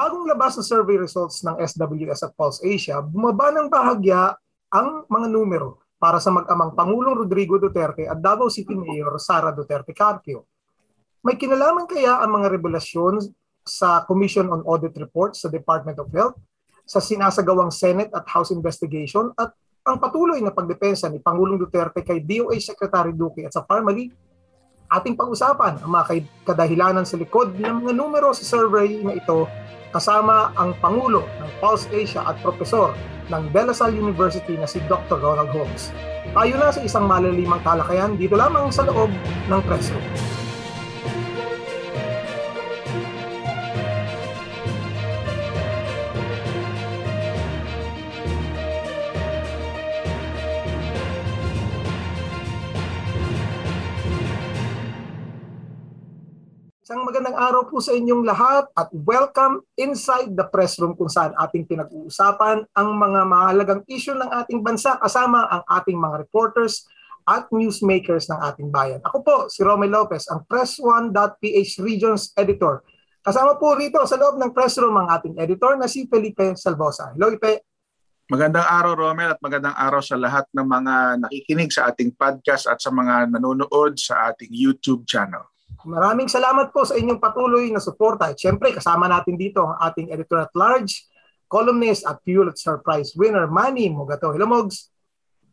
bagong labas na survey results ng SWS at Pulse Asia, bumaba ng bahagya ang mga numero para sa mag-amang Pangulong Rodrigo Duterte at Davao City Mayor Sara Duterte Carpio. May kinalaman kaya ang mga revelasyon sa Commission on Audit Report sa Department of Health, sa sinasagawang Senate at House investigation at ang patuloy na pagdepensa ni Pangulong Duterte kay DOA Secretary Duque at sa family, ating pag-usapan ang mga kadahilanan sa likod ng mga numero sa survey na ito kasama ang Pangulo ng Pulse Asia at Profesor ng De La Salle University na si Dr. Ronald Holmes. Tayo na sa isang malalimang talakayan dito lamang sa loob ng press room. Isang magandang araw po sa inyong lahat at welcome inside the press room kung saan ating pinag-uusapan ang mga mahalagang issue ng ating bansa kasama ang ating mga reporters at newsmakers ng ating bayan. Ako po si Romel Lopez, ang Press1.ph Regions Editor. Kasama po rito sa loob ng press room ang ating editor na si Felipe Salvosa. Hello, Ipe. Magandang araw, Romel, at magandang araw sa lahat ng mga nakikinig sa ating podcast at sa mga nanonood sa ating YouTube channel. Maraming salamat po sa inyong patuloy na suporta. At syempre, kasama natin dito ang ating editor at large, columnist at Pulitzer Prize winner, Manny Mugato. Hello, Mogs.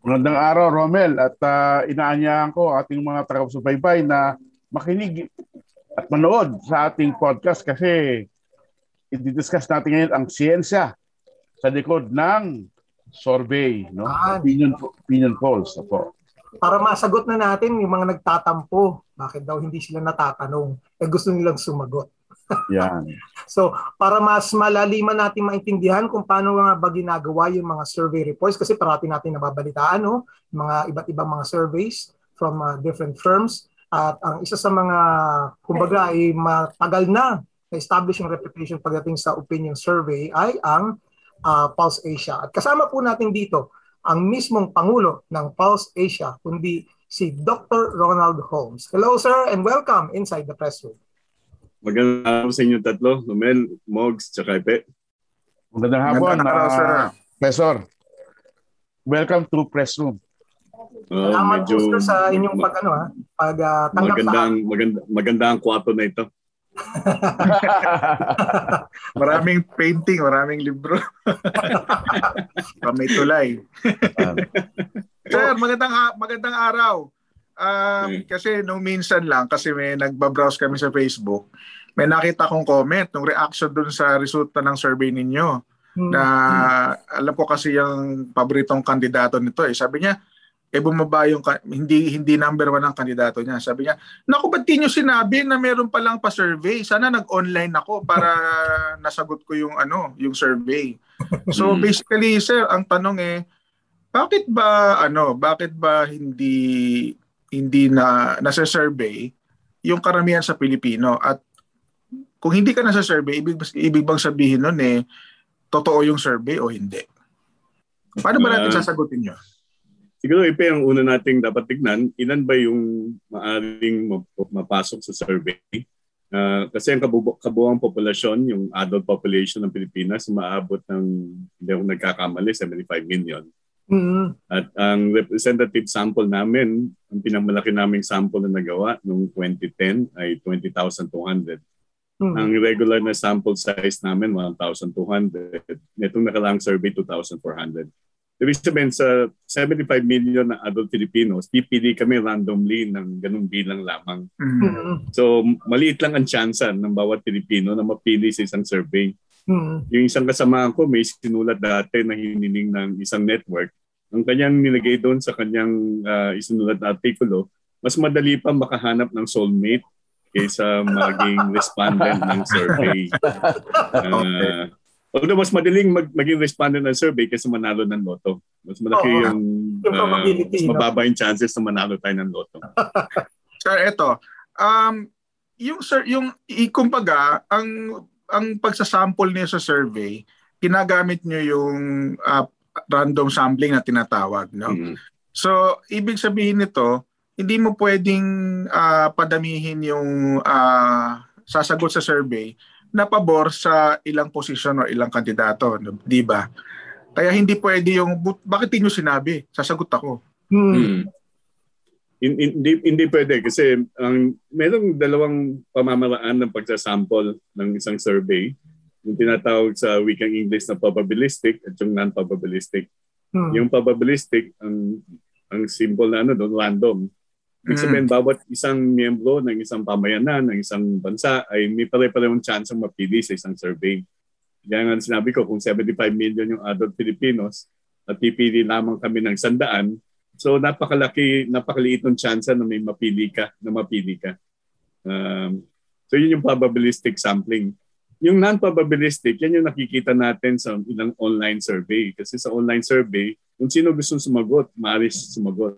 Magandang araw, Romel. At uh, inaanyahan ko ating mga taga-subaybay na makinig at manood sa ating podcast kasi i-discuss natin ngayon ang siyensya sa likod ng survey, no? Opinion, opinion polls. Apo para masagot na natin yung mga nagtatampo, bakit daw hindi sila natatanong? Eh gusto nilang sumagot. Yan. so, para mas malaliman natin maintindihan kung paano nga ba ginagawa yung mga survey reports kasi parati natin nababalitaan no, mga iba't ibang mga surveys from uh, different firms at ang isa sa mga kumbaga ay matagal na establish yung reputation pagdating sa opinion survey ay ang uh, Pulse Asia. At kasama po natin dito ang mismong Pangulo ng Pulse Asia, kundi si Dr. Ronald Holmes. Hello sir and welcome inside the press room. Magandang araw sa inyo tatlo, Lumel, Mogs, tsaka Ipe. Magandang hapon, Magandang araw, sir. Professor. Welcome to press room. Uh, Salamat medyo, po sa inyong pag ano ha, pag uh, tanggap magandang, sa maganda, maganda ang kwarto na ito. maraming painting, maraming libro. May tulay. Sir, magandang magandang araw. Um, kasi nung minsan lang, kasi may nagbabrowse kami sa Facebook, may nakita kong comment nung reaction dun sa resulta ng survey ninyo. Hmm. Na alam ko kasi yung paboritong kandidato nito eh. Sabi niya, eh bumaba yung hindi hindi number one ang kandidato niya. Sabi niya, "Naku, ba't niyo sinabi na meron pa lang pa-survey? Sana nag-online ako para nasagot ko yung ano, yung survey." So hmm. basically, sir, ang tanong eh, bakit ba ano, bakit ba hindi hindi na nasa survey yung karamihan sa Pilipino at kung hindi ka nasa survey, ibig ibig bang sabihin noon eh totoo yung survey o hindi? Paano ba natin uh, sasagutin 'yon? Siguro ipe ang una nating dapat tignan, ilan ba yung maaring mapasok sa survey? Uh, kasi ang kabu- kabuang populasyon, yung adult population ng Pilipinas, maabot ng, hindi ako nagkakamali, 75 million. Mm-hmm. At ang representative sample namin, ang pinangmalaki naming sample na nagawa noong 2010 ay 20,200. Mm-hmm. Ang regular na sample size namin, 1,200. Netong nakalaang survey, 2,400. Ibig sabihin sa 75 million na adult Filipinos, pipili kami randomly ng ganung bilang lamang. Mm-hmm. So maliit lang ang tsansa ng bawat Pilipino na mapili sa isang survey. Mm-hmm. Yung isang kasama ko may sinulat dati na hiniling ng isang network. Ang kanyang nilagay doon sa kanyang uh, isinulat na artikulo, mas madali pa makahanap ng soulmate kaysa maging respondent ng survey. Uh. Although mas madaling mag, maging respondent ng survey kaysa manalo ng loto. Mas malaki Oo, yung, yung uh, mas mababa yung chances na manalo tayo ng loto. sir, eto. Um, yung sir, yung kumbaga, ang ang pagsasample niyo sa survey, ginagamit niyo yung uh, random sampling na tinatawag, no? Mm-hmm. So, ibig sabihin nito, hindi mo pwedeng uh, padamihin yung uh, sasagot sa survey na pabor sa ilang posisyon o ilang kandidato, di ba? Kaya hindi pwede yung, bakit niyo sinabi? Sasagot ako. Hmm. Hmm. Hindi, hindi pwede kasi ang merong dalawang pamamaraan ng pagsasample ng isang survey. Yung tinatawag sa wikang English na probabilistic at yung non-probabilistic. Hmm. Yung probabilistic, ang ang simple na ano doon, random. Ibig sabihin, bawat isang miyembro ng isang pamayanan, ng isang bansa ay may pare-parehong chance ang mapili sa isang survey. Kaya nga sinabi ko, kung 75 million yung adult Filipinos at pipili lamang kami ng sandaan, so napakalaki, napakaliit ng chance na may mapili ka, na mapili ka. Um, so yun yung probabilistic sampling. Yung non-probabilistic, yan yung nakikita natin sa ilang online survey. Kasi sa online survey, kung sino gusto sumagot, maaari sumagot.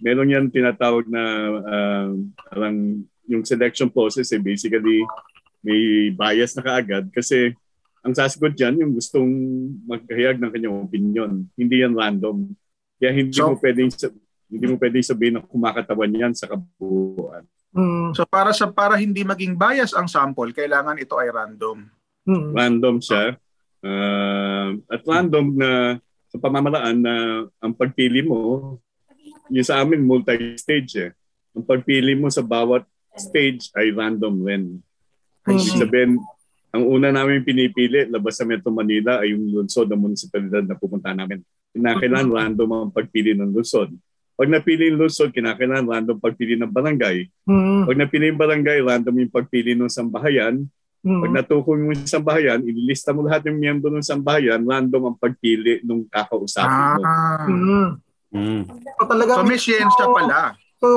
Meron yan tinatawag na uh, parang yung selection process eh, basically may bias na kaagad kasi ang sasagot dyan yung gustong maghayag ng kanyang opinion. Hindi yan random. Kaya hindi so, mo pwedeng hindi mo pwedeng sabihin na kumakatawan yan sa kabuuan. Mm. So para sa para hindi maging bias ang sample, kailangan ito ay random. Mm. Random siya. Uh, at random na sa pamamaraan na ang pagpili mo, yung sa amin multi-stage eh. Ang pagpili mo sa bawat stage ay random rin. Mm. Ibig sabihin, ang una namin pinipili, labas sa Metro Manila, ay yung lungsod ng munisipalidad na pupunta namin. Kinakailangan random ang pagpili ng lungsod. Pag napili yung lungsod, kinakailangan random pagpili ng barangay. Mm. Pag napili yung barangay, random yung pagpili ng sambahayan. Mm. Pag natukoy mo yung sambahayan, ililista mo lahat ng miyembro ng sambahayan, random ang pagpili ng kakausapin mo. Ah. Mm. Mm. So, talagang, So may siyensya pala. So,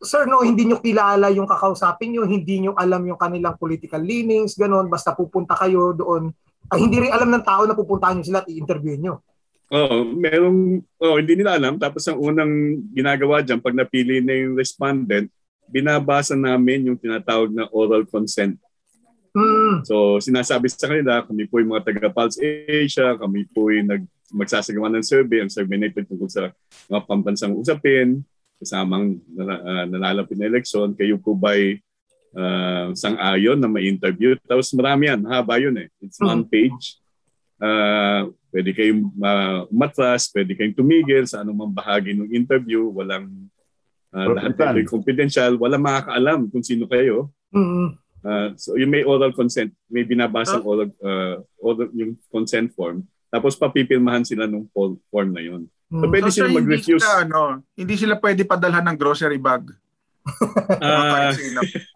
sir, no, hindi nyo kilala yung kakausapin nyo, hindi nyo alam yung kanilang political leanings, ganun, basta pupunta kayo doon. Ay, hindi rin alam ng tao na pupuntahan nyo sila at i-interview nyo. Oo, merong, oh, hindi nila alam. Tapos ang unang ginagawa dyan, pag napili na yung respondent, binabasa namin yung tinatawag na oral consent. Mm. So sinasabi sa kanila, kami po yung mga taga-Pulse Asia, kami po yung nag, magsasagawa ng survey. Ang survey na ito tungkol sa mga pambansang usapin, kasamang uh, nalalapit na eleksyon. Kayo po ba'y uh, sang-ayon na ma-interview? Tapos marami yan, haba yun eh. It's one page. Uh, pwede kayong uh, umatras, pwede kayong tumigil sa anumang bahagi ng interview, walang uh, lahat ay confidential, walang makakaalam kung sino kayo. Mm-hmm. Uh, so yung may oral consent, may binabasang huh? oral, uh, oral yung consent form, tapos papipirmahan sila ng form na yun. So Mm. pwede So, sila mag-refuse. Hindi sila, ano, hindi sila pwede padalhan ng grocery bag. Ah,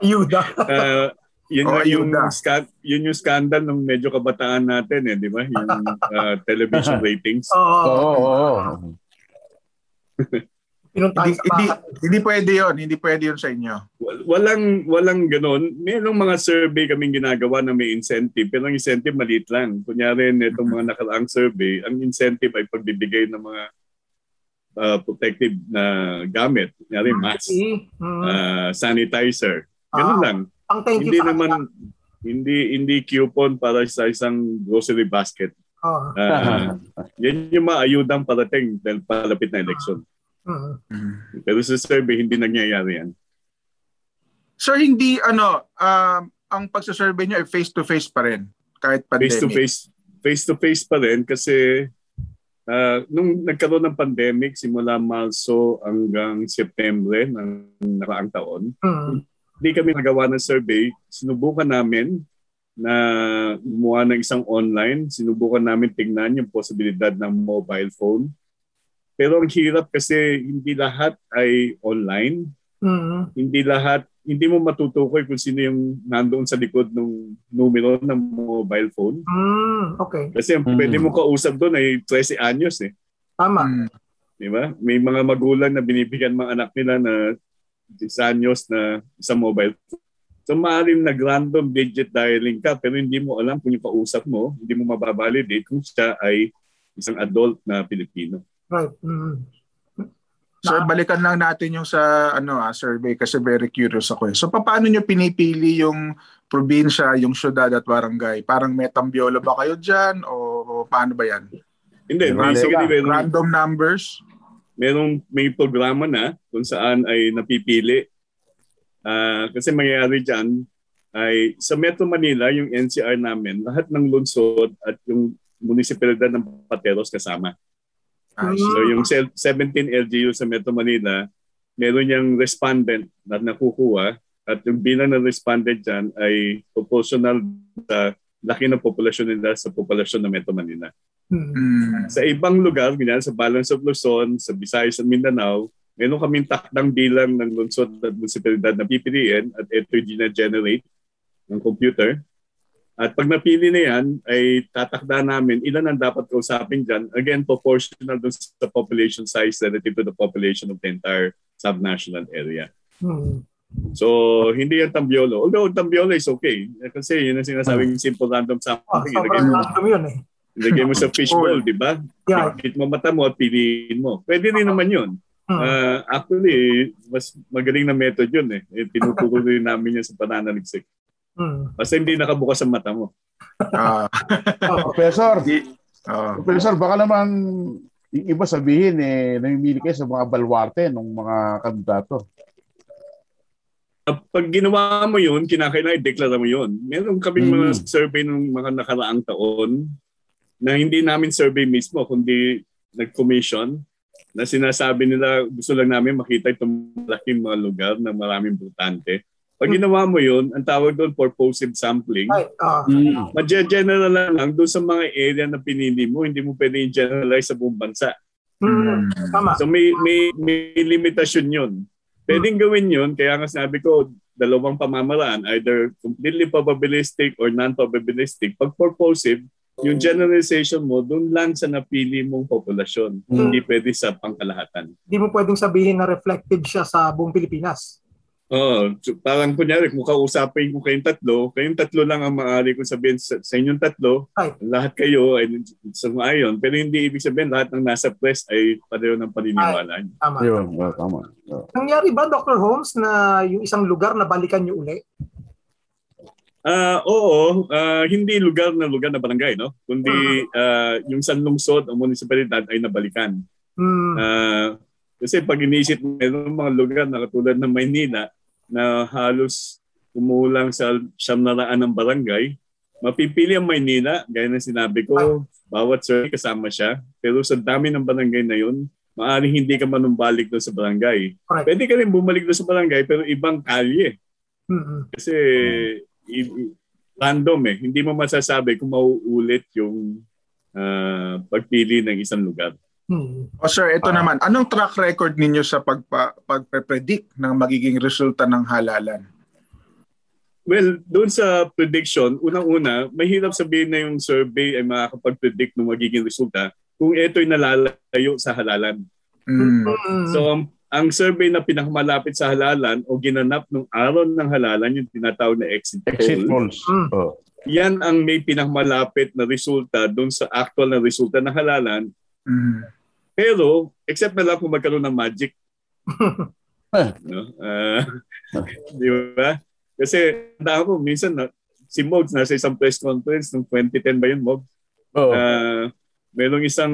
Ayuda. uh, yun, Oh, yung ayuda. sca- yun yung scandal ng medyo kabataan natin eh, di ba? Yung uh, television ratings. Oo. Oo. Pinuntahan Hindi, hindi, hindi pwede yon hindi pwede yon sa inyo. Wal- Walang walang ganon. Merong mga survey kaming ginagawa na may incentive, pero ang incentive maliit lang. Kunyari nitong mga nakaraang survey, ang incentive ay pagbibigay ng mga uh, protective na gamit. Kunyari mask, Mm. uh, sanitizer. Ganun Ah, lang. Ang thank you Hindi sa naman kanila. hindi hindi coupon para sa isang grocery basket. Oo. Uh, yan yung maayudang parating dahil palapit na eleksyon. Mm. Pero sa survey, hindi nangyayari yan. So hindi ano, um, ang pagsasurvey niyo ay face to face pa rin kahit pandemic. face to face face to face pa rin kasi uh, nung nagkaroon ng pandemic simula Marso hanggang September ng nakaraang taon Mm. Hindi kami nagawa ng survey sinubukan namin na gumawa ng isang online sinubukan namin tingnan yung posibilidad ng mobile phone pero ang hirap kasi hindi lahat ay online Mm. hindi lahat hindi mo matutukoy kung sino yung nandoon sa likod ng numero ng mobile phone Mm. Okay. kasi ang Mm. pwede mo kausap doon ay 13 anyos eh. Tama. Mm. Di ba? May mga magulang na binibigyan mga anak nila na 10 anyos na sa mobile phone. So maaaring nag-random digit dialing ka pero hindi mo alam kung yung kausap mo, hindi mo mababalidate kung siya ay isang adult na Pilipino. Right. Mm. So balikan lang natin yung sa ano ah, survey kasi very curious ako eh. So paano niyo pinipili yung probinsya, yung syudad at barangay? Parang metambiola ba kayo diyan o, o paano ba 'yan? Hindi, Random basically Random numbers? Merong may programa na kung saan ay napipili. Ah, kasi mangyayari dyan, ay sa Metro Manila, yung NCR namin, lahat ng lungsod at yung munisipalidad ng Pateros kasama. Ah, So yung sel- 17 LGU sa Metro Manila, meron niyang respondent na nakukuha at yung bilang ng respondent dyan ay proportional sa laki ng populasyon nila sa populasyon ng Metro Manila. Hmm. mm, Sa ibang lugar, ganyan, sa Balance of Luzon, sa Visayas at Mindanao, meron kaming takdang bilang ng lungsod at munisipalidad na pipiliin at ito gina-generate ng computer. At pag napili na yan, ay tatakda namin ilan ang dapat kausapin dyan. Again, proportional dun sa population size relative to the population of the entire subnational area. Hmm. So, hindi yan tambiolo. Although tambiolo is okay. Kasi yun ang sinasabing simple random Ah, sampling. Ilagay sobrang mo, random yun eh. Ilagay mo sa fishbowl, di ba? Yeah. Hit mo mata mo at piliin mo. Pwede rin naman yun. Hmm. Ah, actually, mas magaling na method yun eh. eh tinuturo rin namin yan sa pananaliksik. Hmm. Basta hindi nakabukas ang mata mo. ah, Oo. Professor, di, ah, Professor, baka naman yung iba sabihin eh, namimili kayo sa mga balwarte ng mga kandidato. Pag ginawa mo yun, kinakailangan i-declare mo yun. Meron kaming Mm. mga survey ng mga nakaraang taon na hindi namin survey mismo, kundi nag-commission na sinasabi nila gusto lang namin makita itong malaking mga lugar na maraming butante. Pag Mm. ginawa mo yun, ang tawag doon purposive sampling, Ay, ah. ma-general lang doon sa mga area na pinili mo, hindi mo pwede i-generalize sa buong bansa. Hmm. Tama. So may may may limitasyon 'yun. Pwedeng gawin 'yun kaya nga sinabi ko dalawang pamamaraan either completely probabilistic or non-probabilistic. Pag purposive, yung generalization mo doon lang sa napili mong populasyon. Hmm. Hindi pwede sa pangkalahatan. Hindi mo pwedeng sabihin na reflective siya sa buong Pilipinas. Oo, so parang kunyari, kung kausapin ko kayong tatlo, kayong tatlo lang ang maaari ko sabihin sa, sa inyong tatlo, Right. lahat kayo ay sumaayon. Pero hindi ibig sabihin lahat ng nasa press ay pareho ng paniniwala. niyo. Tama. Yun, well, tama. Oh. Nangyari ba, Dr. Holmes, na yung isang lugar na balikan niyo uli? Ah, oo, ah, hindi lugar na lugar na barangay, no? Kundi ah, yung sanlungsod o munisipalidad ay nabalikan. Hmm. Ah, kasi pag inisip mo, mga lugar na katulad ng Maynila na halos kumulang sa siyam na raan ng barangay, mapipili ang Maynila, gaya ng sinabi ko, bawat survey kasama siya. Pero sa dami ng barangay na yun, maaaring hindi ka manumbalik doon sa barangay. Correct. Pwede ka rin bumalik doon sa barangay pero ibang kalye. Hmm. Kasi i- random eh. Hindi mo masasabi kung mauulit yung ah, pagpili ng isang lugar. Hmm. oh, sir, ito Ah. naman. Anong track record ninyo sa pagpa, pagpe-predict ng magiging resulta ng halalan? Well, doon sa prediction, unang-una, mahirap sabihin na yung survey ay makakapag-predict ng magiging resulta kung ito'y nalalayo sa halalan. Mm. Hmm. So, ang, ang survey na pinakamalapit sa halalan o ginanap nung araw ng halalan, yung tinatawag na exit, Exit poll, polls. Mm. Oh. yan ang may pinakamalapit na resulta doon sa actual na resulta ng halalan Mm. Pero, except na lang kung magkaroon ng magic. Eh. no? Ah, di ba? Kasi, tanda ko, minsan, na, si Mogs nasa isang press conference noong 2010 ba yun, Mogs? Oh. Ah, merong isang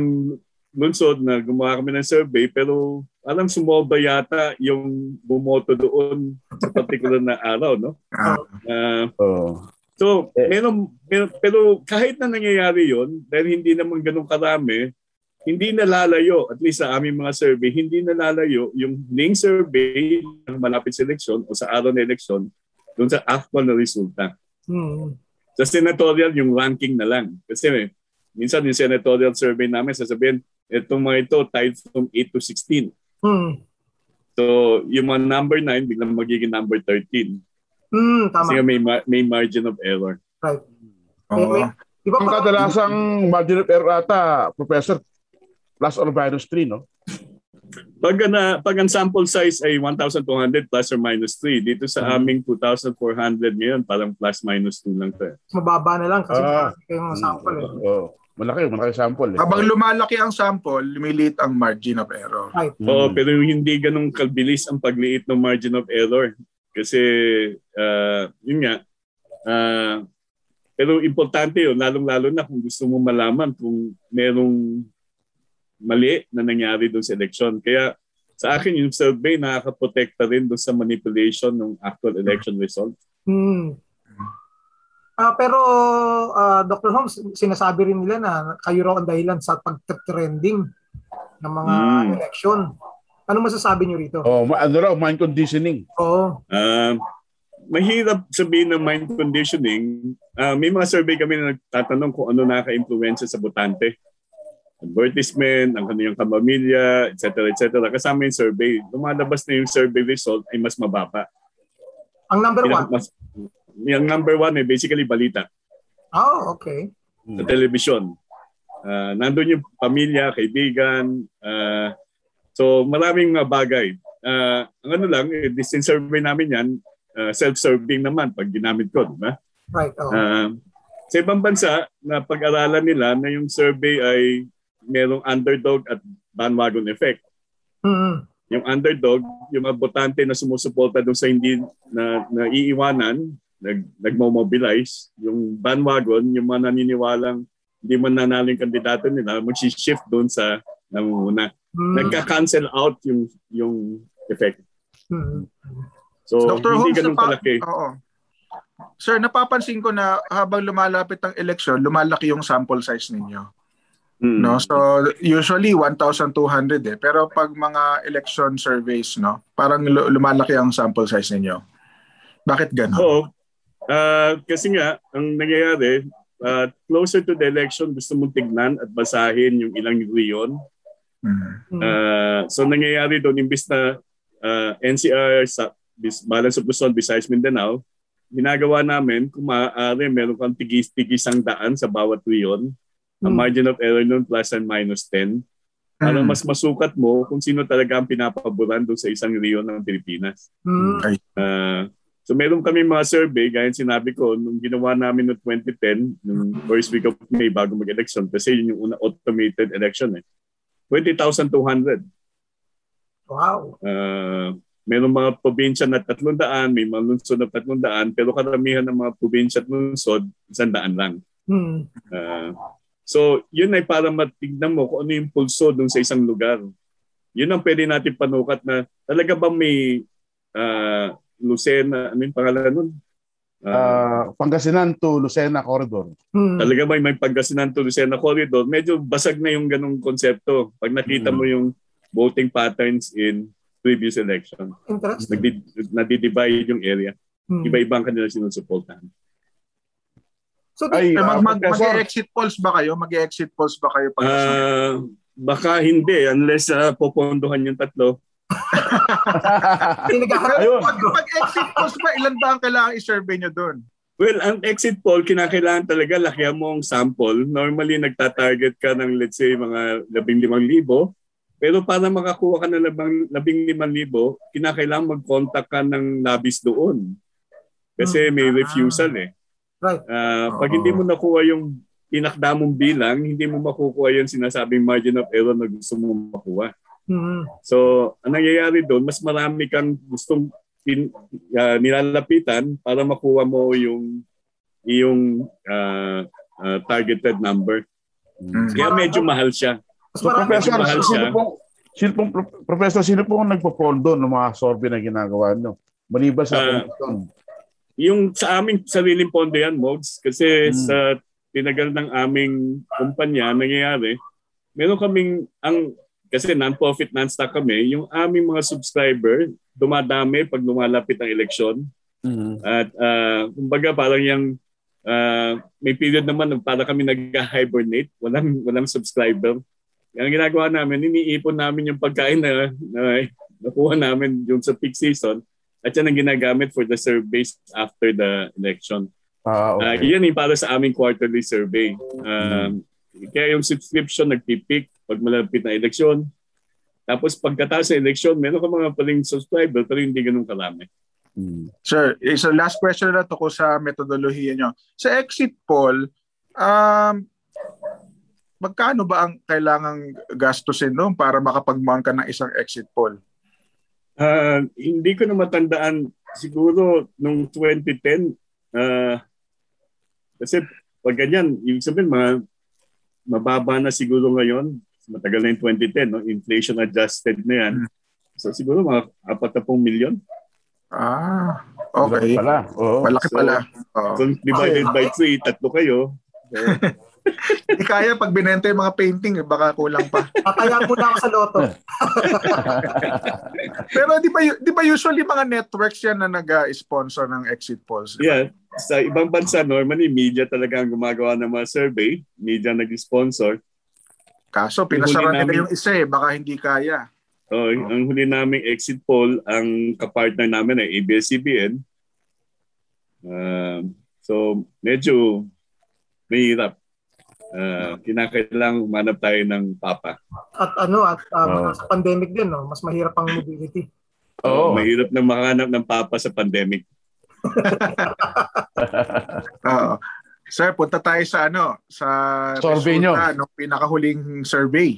lungsod na gumawa kami ng survey, pero alam sumobra yata yung bumoto doon sa particular na araw, no? Ah, Ah, oh. So, Eh. meron, meron, pero kahit na nangyayari yon dahil hindi naman ganun karami, hindi nalalayo, at least sa aming mga survey, hindi nalalayo yung link survey ng malapit sa eleksyon o sa araw ng eleksyon doon sa actual na resulta. Hmm. Sa senatorial, yung ranking na lang. Kasi minsan yung senatorial survey namin, sasabihin, itong mga ito tied from 8 to 16. Hmm. So, yung mga number 9, biglang magiging number 13. Hmm. Kasi nga Tama. may, ma- may margin of error. Right. oo. Eh, Di ba Ang parang- kadalasang margin of error ata, Professor, plus or minus 3, no? Pag, na, pag ang sample size ay 1,200 plus or minus 3, dito sa Mhm. aming 2,400 ngayon, parang plus minus 2 lang to. eh. mababa na lang kasi Ah. marami kayong sample eh. Oh. Malaki, malaki sample. Eh. Habang lumalaki ang sample, lumiliit ang margin of error. Right. Mm. Oo, pero hindi ganun kabilis ang pagliit ng margin of error. Kasi, ah, yun nga, ah, pero importante yun, lalong-lalo na kung gusto mo malaman kung merong mali na nangyari doon sa election. Kaya sa akin, yung survey nakakaprotekta rin doon sa manipulation ng actual election result. Hmm. Uh, pero uh, Dr. Holmes, sinasabi rin nila na kayo raw ang dahilan sa pag-trending ng mga mm. election. Ano masasabi niyo rito? Oh, ano raw, mind conditioning. Oo. Uh, mahirap sabihin ng mind conditioning. Uh, may mga survey kami na nagtatanong kung ano naka-influensya sa botante. Advertisement, ang kanyang kamamilya, etc. etc. Kasama yung survey. Lumalabas na yung survey result ay mas mababa. Ang number one? Mas, yung number one ay basically balita. Oh, okay. Sa television. Uh, nandun yung pamilya, kaibigan. Uh, so maraming mga bagay. Uh, ang ano lang, eh, distance survey namin yan, uh, self-serving naman pag ginamit ko. Diba? Right. Oh. Uh, sa ibang bansa, na pag-aralan nila na yung survey ay merong underdog at bandwagon effect. Mm-hmm. Yung underdog, yung mga botante na sumusuporta doon sa hindi na naiiwanan, nag, nagmo-mobilize. Yung bandwagon, yung mga naniniwalang hindi man nanalo yung kandidato nila, mag-shift doon sa namumuna. Mm. Nagka-cancel out yung yung effect. Mm. So, Dr. hindi Holmes, ganun napa- kalaki. Oo. Sir, napapansin ko na habang lumalapit ang eleksyon, lumalaki yung sample size ninyo. Mm. No? So usually 1,200 eh. Pero pag mga election surveys, no, parang lumalaki ang sample size ninyo. Bakit gano'n? Oo. Uh, kasi nga, ang nangyayari, uh, closer to the election, gusto mong tignan at basahin yung ilang riyon. Mm-hmm. Uh, so nangyayari doon, imbis na uh, NCR sa Balance of Luzon besides Mindanao, ginagawa namin, kung maaari, meron kang tigis-tigisang daan sa bawat riyon. Mm-hmm. Ang margin of error nun plus and minus 10. Para mm-hmm. mas masukat mo kung sino talaga ang pinapaboran doon sa isang riyon ng Pilipinas. Mm-hmm. Uh, So meron kami mga survey, gaya sinabi ko, nung ginawa namin noong 2010, nung first week of May bago mag-election, kasi yun yung una automated election eh. 20,200. Wow. Uh, meron mga probinsya na 300, may mga lungsod na 300, pero karamihan ng mga probinsya at lungsod, 100 lang. Hmm. Uh, so yun ay para matignan mo kung ano yung pulso dun sa isang lugar. Yun ang pwede natin panukat na talaga ba may uh, Lucena, ano yung pangalan nun? Uh, uh, Pangasinan to Lucena Corridor. Hmm. Talaga may may Pangasinan to Lucena Corridor. Medyo basag na yung ganong konsepto. Pag nakita hmm. mo yung voting patterns in previous election. Interesting. Nagdi- nadidivide yung area. Hmm. Iba-ibang kanila sinusuportahan. So, Ay, uh, mag, mag, mag-exit polls ba kayo? Mag-exit polls ba kayo? Pag uh, baka hindi unless uh, popondohan yung tatlo. Ayun. Pag, pag exit polls ba, ilan ba ang kailangan i-survey nyo doon? Well, ang exit poll, kinakailangan talaga lakihan mo ang sample. Normally, nagta-target ka ng, let's say, mga 15,000. Pero para makakuha ka ng 15,000, kinakailangan mag-contact ka ng labis doon. Kasi may ah. refusal eh. Right. Uh, pag hindi mo nakuha yung pinakda mong bilang, hindi mo makukuha yung sinasabing margin of error na gusto mo makuha. Mm-hmm. So, ang nangyayari doon, mas marami kang gustong pin, uh, nilalapitan para makuha mo yung yung uh, uh, targeted number. Mm-hmm. Kaya medyo mahal siya. So, Professor, mahal siya. Sino pong, sino pong, Professor, sino pong nagpo-pondo ng mga survey na ginagawa nyo? Maliban sa uh, Yung sa aming sariling pondo yan, Mogs, kasi hmm. sa tinagal ng aming kumpanya, nangyayari, meron kaming, ang kasi non-profit, non-stock kami, yung aming mga subscriber dumadami pag lumalapit ang eleksyon. Mm-hmm. At uh, kumbaga parang yung uh, may period naman para kami nag-hibernate, walang, walang subscriber. Ang ginagawa namin, iniipon namin yung pagkain na, na nakuha namin yung sa peak season at yan ang ginagamit for the surveys after the election. Ah, okay. uh, yan yung para sa aming quarterly survey. Um. Kaya yung subscription nagpipik pag malapit na eleksyon. Tapos pagkatapos ng eleksyon, meron ka mga paling subscriber pero hindi ganun karami. Hmm. Sir, so last question na to ko sa metodolohiya nyo. Sa exit poll, um, magkano ba ang kailangang gastusin doon para makapagmuhan ka ng isang exit poll? Uh, hindi ko na matandaan. Siguro nung 2010, uh, ah, kasi pag ganyan, ibig sabihin, mga, mababa na siguro ngayon matagal na yung 2010, no? inflation adjusted na yan. Hmm. So siguro mga 40 milyon. Ah. Okay. Malaki pala. Oo. Malaki So, pala. Oo. Kung divided by 3, tatlo kayo. So, Hindi kaya pag binenta yung mga painting, eh, baka kulang pa. Tataya muna ako sa loto. Pero di ba, di ba usually mga networks yan na nag-sponsor ng exit polls? di ba? yeah, sa ibang bansa, normally, media talaga ang gumagawa ng mga survey. Media nag-sponsor. Kaso pinasara nila namin- yung isa eh, baka hindi kaya. Oh, Ang huli naming exit poll, ang kapartner namin ay ABS-CBN. Um, so, medyo mahirap. Uh, kinakailangan umanap tayo ng papa. At ano, at um, sa pandemic din, no? mas mahirap ang mobility. Oo. Mahirap na makahanap ng papa sa pandemic. Oo. Sir, punta tayo sa ano, sa Survey resulta nung pinakahuling survey.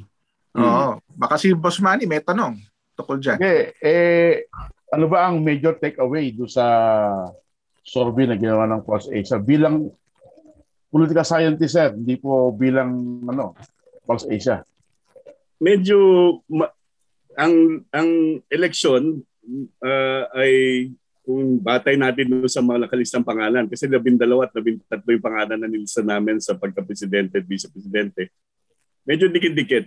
Hmm. Oo. Baka si Boss Manny may tanong tukol dyan. Okay, eh, ano ba ang major takeaway do sa survey na ginawa ng Pulse Asia bilang political scientist, sir, hindi po bilang ano, Pulse Asia. Medyo ma- ang ang election uh, ay kung batay natin doon sa mga nakalistang pangalan kasi labindalawa at labintatlo yung pangalan na nilista namin sa pagka-presidente at vice-presidente. Medyo dikit-dikit.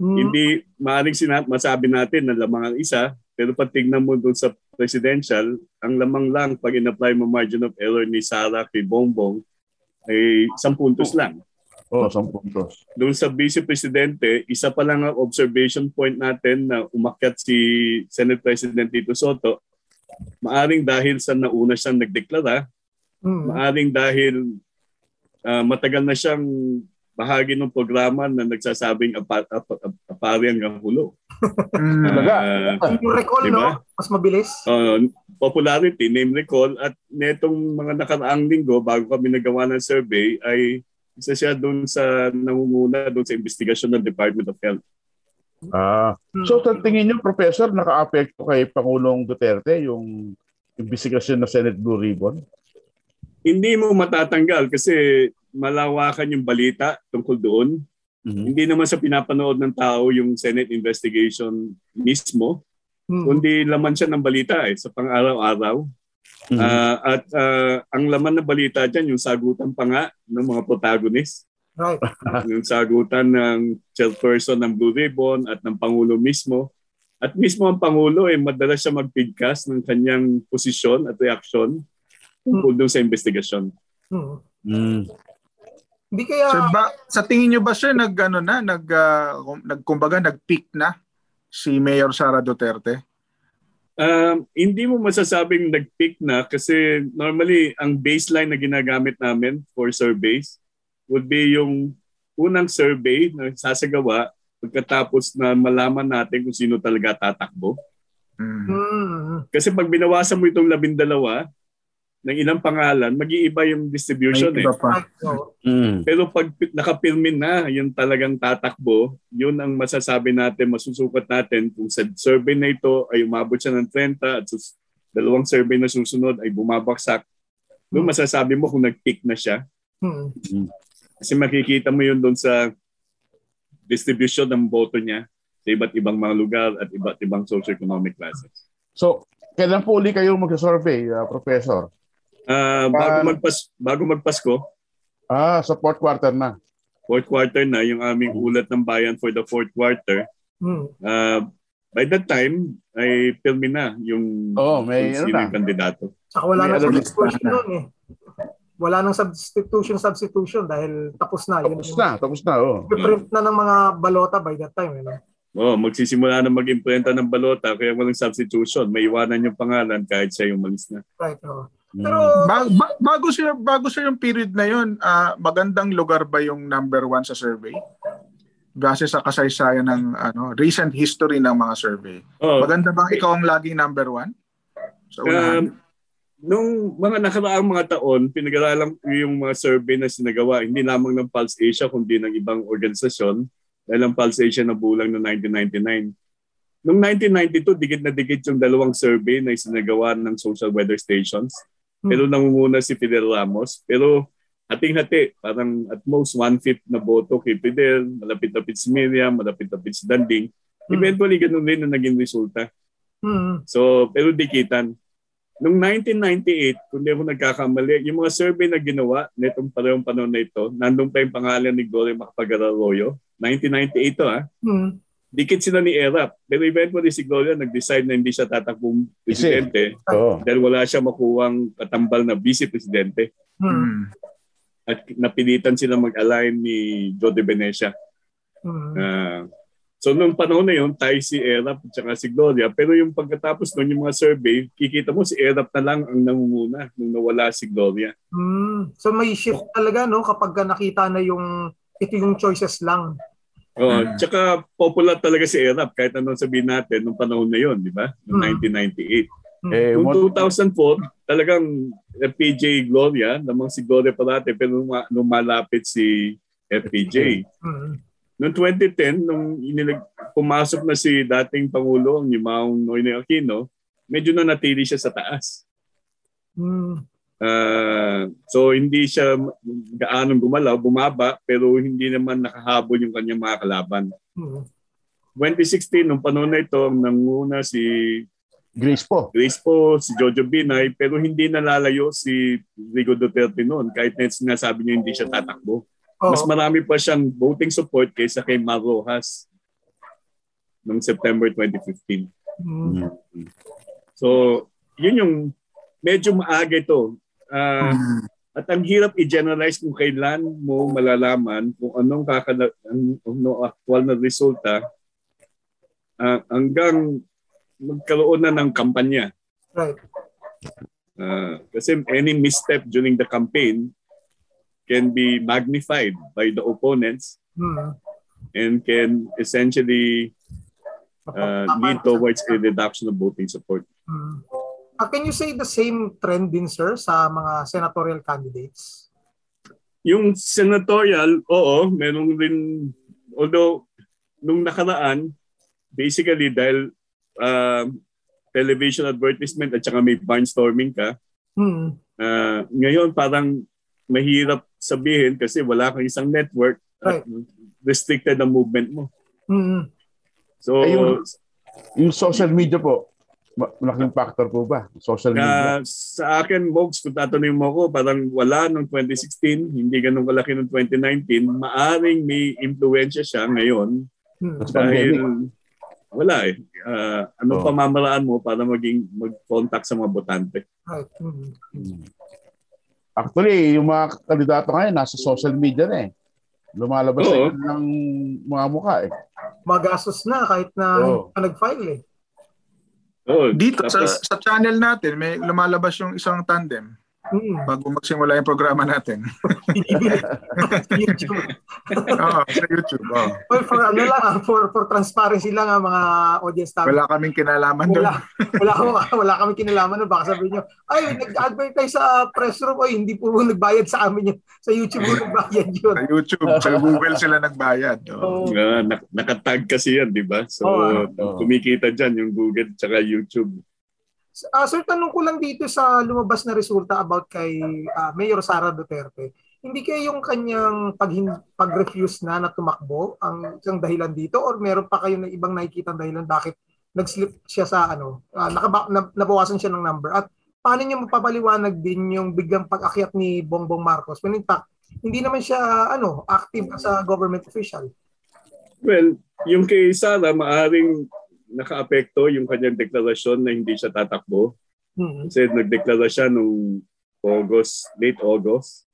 Hmm. Hindi maaaring sina- masabi natin na lamang ang isa, pero pag tignan mo doon sa presidential, ang lamang lang pag in-apply mo margin of error ni Sara kay Bongbong ay isang puntos lang. Oh, 10 puntos. Doon sa vice-presidente, isa pa lang ang observation point natin na umakyat si Senate President Tito Soto. Maaring dahil sa nauna siyang nagdeklara, Hmm. maaring dahil ah, matagal na siyang bahagi ng programa na nagsasabing apa, apa, apa, aparian ng hulo. Mm. Talaga? Ah, Yung recall, Diba? no? Mas mabilis. uh, popularity, name recall, at netong mga nakaraang linggo bago kami nagawa ng survey ay isa siya doon sa nangunguna doon sa investigasyon ng Department of Health. Ah, so sa tingin niyo, Professor, naka-apekto kay Pangulong Duterte yung investigasyon ng Senate Blue Ribbon? Hindi mo matatanggal kasi malawakan yung balita tungkol doon. Mhm. Hindi naman sa pinapanood ng tao yung Senate investigation mismo, Hmm. kundi laman siya ng balita eh, sa pang-araw-araw. Mhm. Ah, at ah, ang laman ng balita dyan, yung sagutan pa nga ng mga protagonist. Right. yung sagutan ng chairperson ng Blue Ribbon at ng Pangulo mismo. At mismo ang Pangulo ay eh, madalas siya mag-feedcast ng kanyang posisyon at reaksyon tungkol doon sa investigasyon. Hmm. Mm. Hindi kaya... Sir, ba, sa tingin niyo ba sir nag ano na nag kum- nag kumbaga nag-peak na si Mayor Sara Duterte? Um, hindi mo masasabing nag-peak na kasi normally ang baseline na ginagamit namin for surveys would be yung unang survey na sasagawa pagkatapos na malaman natin kung sino talaga tatakbo. Mm. Hmm. Kasi pag binawasan mo itong labindalawa ng ilang pangalan, mag-iiba yung distribution May eh. pa. Mm. Pero pag pi- nakapirmin na yung talagang tatakbo, yun ang masasabi natin, masusukat natin kung sa survey na ito ay umabot siya ng 30 at sa s- dalawang survey na susunod ay bumabaksak. Doon masasabi mo kung nag-peak na siya. hmm. Kasi makikita mo yun doon sa distribution ng boto niya sa iba't ibang mga lugar at iba't ibang socioeconomic classes. So, kailan po uli kayo mag-survey, uh, Professor? Ah, bago Ah. magpas bago magpasko, Ah, sa fourth quarter na. fourth quarter na yung aming ulat ng bayan for the fourth quarter. Hmm. Uh, by that time, ay filmin na yung Oo, may ano sino na. yung kandidato. Saka wala May nang alam- substitution nun eh. Wala nang substitution substitution dahil tapos na. Yun Tapos na, tapos na. Oh. Print na ng mga balota by that time. You know? Oh, magsisimula na mag-imprenta ng balota kaya walang substitution. May iwanan yung pangalan kahit siya yung malis na. Right. Oh. Mm. Pero, Ba- ba- bago siya bago sa yung period na yun, ah, magandang lugar ba yung number one sa survey? Base sa kasaysayan ng ano recent history ng mga survey. Oh, Maganda bang ikaw ang laging number one? Sa unahan? um, nung mga nakaraang mga taon, pinag-aralan ko yung mga survey na sinagawa, hindi lamang ng Pulse Asia, kundi ng ibang organisasyon. Dahil ang Pulse Asia nabulang noong 1999. Noong 1992, digit na digit yung dalawang survey na isinagawa ng social weather stations. Hmm. Pero nangunguna si Fidel Ramos. Pero hating-hati, parang at most one-fifth na boto kay Fidel, malapit-lapit si Miriam, malapit-lapit si Danding. Hmm. Eventually, ganun din na naging resulta. hmm. So, pero dikitan. Noong 1998, kung di ako nagkakamali, yung mga survey na ginawa nitong parehong panahon na ito, nandun pa yung pangalan ni Gloria Macapagal-Arroyo. 1998 to ha. Hmm. Dikit sila ni Erap. Pero eventually si Gloria nag-decide na hindi siya tatakbong presidente Oo. dahil wala siya makuwang katambal na vice-presidente. Hmm. Mm. At napilitan sila mag-align ni Joe de Venecia. Hmm. Ah, so nung panahon na yun, tayo si Erap at saka si Gloria. Pero yung pagkatapos nun, yung mga survey, kikita mo si Erap na lang ang nangunguna nung nawala si Gloria. Hmm. So may shift talaga no kapag ka nakita na yung ito yung choices lang. Oh, Mm. Tsaka popular talaga si Erap kahit anong sabihin natin nung panahon na yun, di ba? Noong Mm. 1998. Eh, Noong what, 2004, talagang FPJ Gloria, namang si Gloria parate, pero nung, nung malapit si FPJ. Hmm. Noong 2010, nung inilag, pumasok na si dating Pangulo, ang Maong Noynoy Aquino, medyo na natili siya sa taas. Hmm. Ah, so hindi siya gaanong gumalaw, bumaba, pero hindi naman nakahabol yung kanyang mga kalaban. Hmm. 2016, nung panahon na ito, ang nanguna si Grace po. Grace po, si Jojo Binay, pero hindi nalalayo si Rigo Duterte noon kahit na sinasabi niya hindi siya tatakbo. Mas marami pa siyang voting support kaysa kay Mar Rojas noong September 2015. Hmm. So, yun yung medyo maaga ito. Ah, Mm. At ang hirap i-generalize kung kailan mo malalaman kung anong kakala, ang, ano actual na resulta ah, hanggang magkaroon na ng kampanya. Right. Ah, kasi any misstep during the campaign can be magnified by the opponents Hmm. and can essentially uh, lead towards a reduction of voting support. Hmm. Ah, can you say the same trend din sir sa mga senatorial candidates? Yung senatorial, oo, meron rin, although nung nakaraan, basically dahil uh, television advertisement at saka may barnstorming ka, Hmm. uh, ngayon parang mahirap sabihin kasi wala kang isang network at restricted ang movement mo. Hmm. So, Ayun. Yung social media po, ma- malaking factor po ba? Social media. uh, sa akin, Mogs, kung tatanungin mo ako, parang wala nung 2016, hindi ganun kalaki nung 2019, maaring may impluensya siya ngayon Hmm. Dahil wala eh. Uh, anong Oh. pamamaraan mo para maging mag-contact sa mga botante? Hmm. Actually, yung mga kandidato ngayon, nasa social media na eh. Lumalabas Oo. na ng mga mukha eh. Magastos na kahit na Oo. pa nag-file eh. Oh, Dito sa, tapos, sa channel natin, may lumalabas yung isang tandem Hmm. bago magsimula yung programa natin. YouTube. Oo, sa YouTube. oo. Well, for ano lang, ah, for for transparency lang ang mga audience namin. Wala kaming kinalaman doon. Wala, wala, wala, wala kami kinalaman no baka sabihin nyo, ay, nag-advertise sa press room, ay, hindi po nagbayad sa amin yun. Sa YouTube po nagbayad yun. Sa YouTube, sa Google sila nagbayad. So, uh, nak- nakatag kasi yan, di ba? So, Oo. Oo. kumikita dyan yung Google at YouTube. Ah, sir, tanong ko lang dito sa lumabas na resulta about kay ah, Mayor Sara Duterte. Hindi kaya yung kanyang pag pag-refuse na na tumakbo ang isang dahilan dito or meron pa kayo na ibang nakikita dahilan bakit nag-slip siya sa ano, ah, nakaba, na, nabawasan siya ng number at paano niya mapapaliwanag din yung biglang pag-akyat ni Bongbong Marcos when in fact hindi naman siya ano active as a government official. Well, yung kay Sara, maaring nakaapekto yung kanyang deklarasyon na hindi siya tatakbo. Hmm. Kasi nagdeklara siya nung August, late August,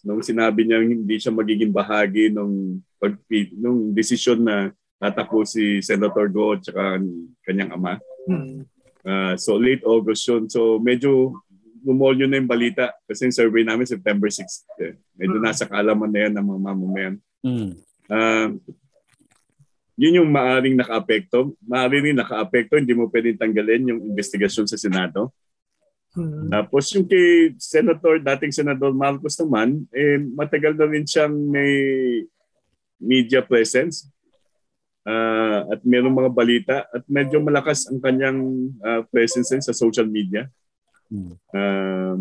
nung sinabi niya hindi siya magiging bahagi nung, pag, nung desisyon na tatakbo si Senator Go at saka ang kanyang ama. Hmm. Ah, so late August yun. So medyo lumolyo na yung balita kasi yung survey namin September 6. Eh. Medyo Mm. nasa kaalaman na yan ng mga mamamayan. Mm. Ah, yun yung maaring naka-apekto. Maaring rin naka-apekto, hindi mo pwedeng tanggalin yung investigasyon sa Senado. Hmm. Tapos yung kay Senator, dating Senador Marcos naman, eh, matagal na rin siyang may media presence. Ah, at mayroong mga balita at medyo malakas ang kanyang ah, presence din sa social media. Mm. Ah,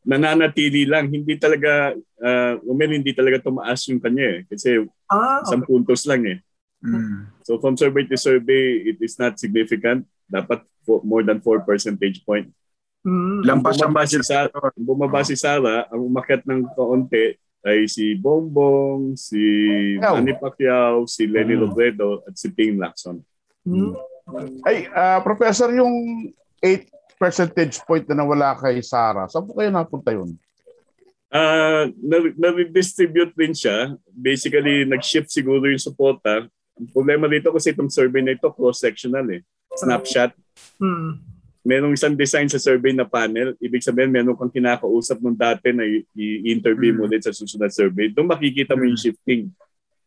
nananatili lang, hindi talaga, uh, hindi talaga tumaas yung kanya eh. Kasi Ah, isang okay. puntos lang eh. Mm. So from survey to survey, it is not significant. Dapat fo- more than 4 percentage point. Mm. Lampas sa bumaba si. Sara, bumaba si Sara, ang umakyat ng kaunti ay si Bongbong, si Pacquiao. Manny Pacquiao, si Lenny Mm. Robredo, at si Ping Lacson. Mm. Ay, ah, Professor, yung 8 percentage point na nawala kay Sara, saan po kayo napunta yun? Na- na-redistribute din siya. Basically, nag-shift siguro yung suporta. Ang problema dito kasi itong survey na ito, cross-sectional eh. Snapshot. Mm. Merong isang design sa survey na panel. Ibig sabihin, meron kang kinakausap nung dati na i-interview mo ulit sa susunod survey. Doon makikita mo yung shifting.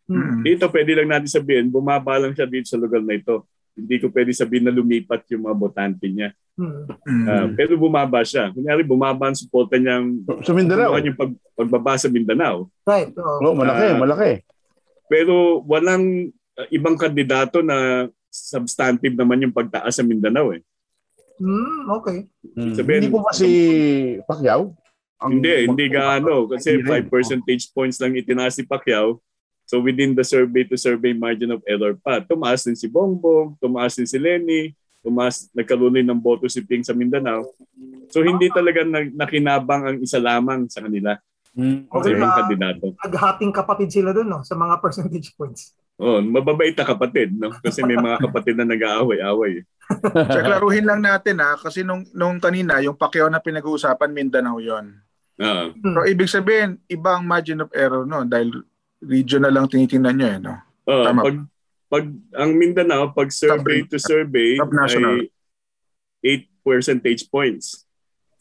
Mm. Mm. Dito, pwede lang natin sabihin, bumaba lang siya dito sa lugar na ito. Hindi ko pwede sabihin na lumipat yung mga botante niya. Mm. Mm. Ah, pero bumaba siya. Kunyari, bumaba ang suporta niyang Sa Mindanao? yung pag, pagbaba sa Mindanao. Right. Oo. Oo, malaki, Ah. malaki. Pero walang uh, ibang kandidato na substantive naman yung pagtaas sa Mindanao eh. Mm, okay. Hmm. Sabihin- Hindi po ba si Pacquiao? Ang- hindi, hindi gaano. Kasi Hindi rin. 5 percentage points lang itinaas si Pacquiao. So within the survey to survey margin of error pa. Tumaas din si Bongbong, tumaas din si Lenny, tumaas, din ng boto si Ping sa Mindanao. So hindi talaga na, nakinabang ang isa lamang sa kanila. Hmm, Sa Okay. Okay. ibang kandidato. Naghating kapatid sila doon, no? Sa mga percentage points. Oh, mababait na kapatid, no? Kasi may mga kapatid na nag-aaway-away. So, klaruhin lang natin ha, kasi nung, nung kanina, yung Pacquiao na pinag-uusapan, Mindanao yon. Ah. Mm. So, ibig sabihin, ibang margin of error no, dahil region na lang tinitingnan nyo eh, no? Oh, Tama. pag pag ang Mindanao pag survey to survey ay 8 percentage points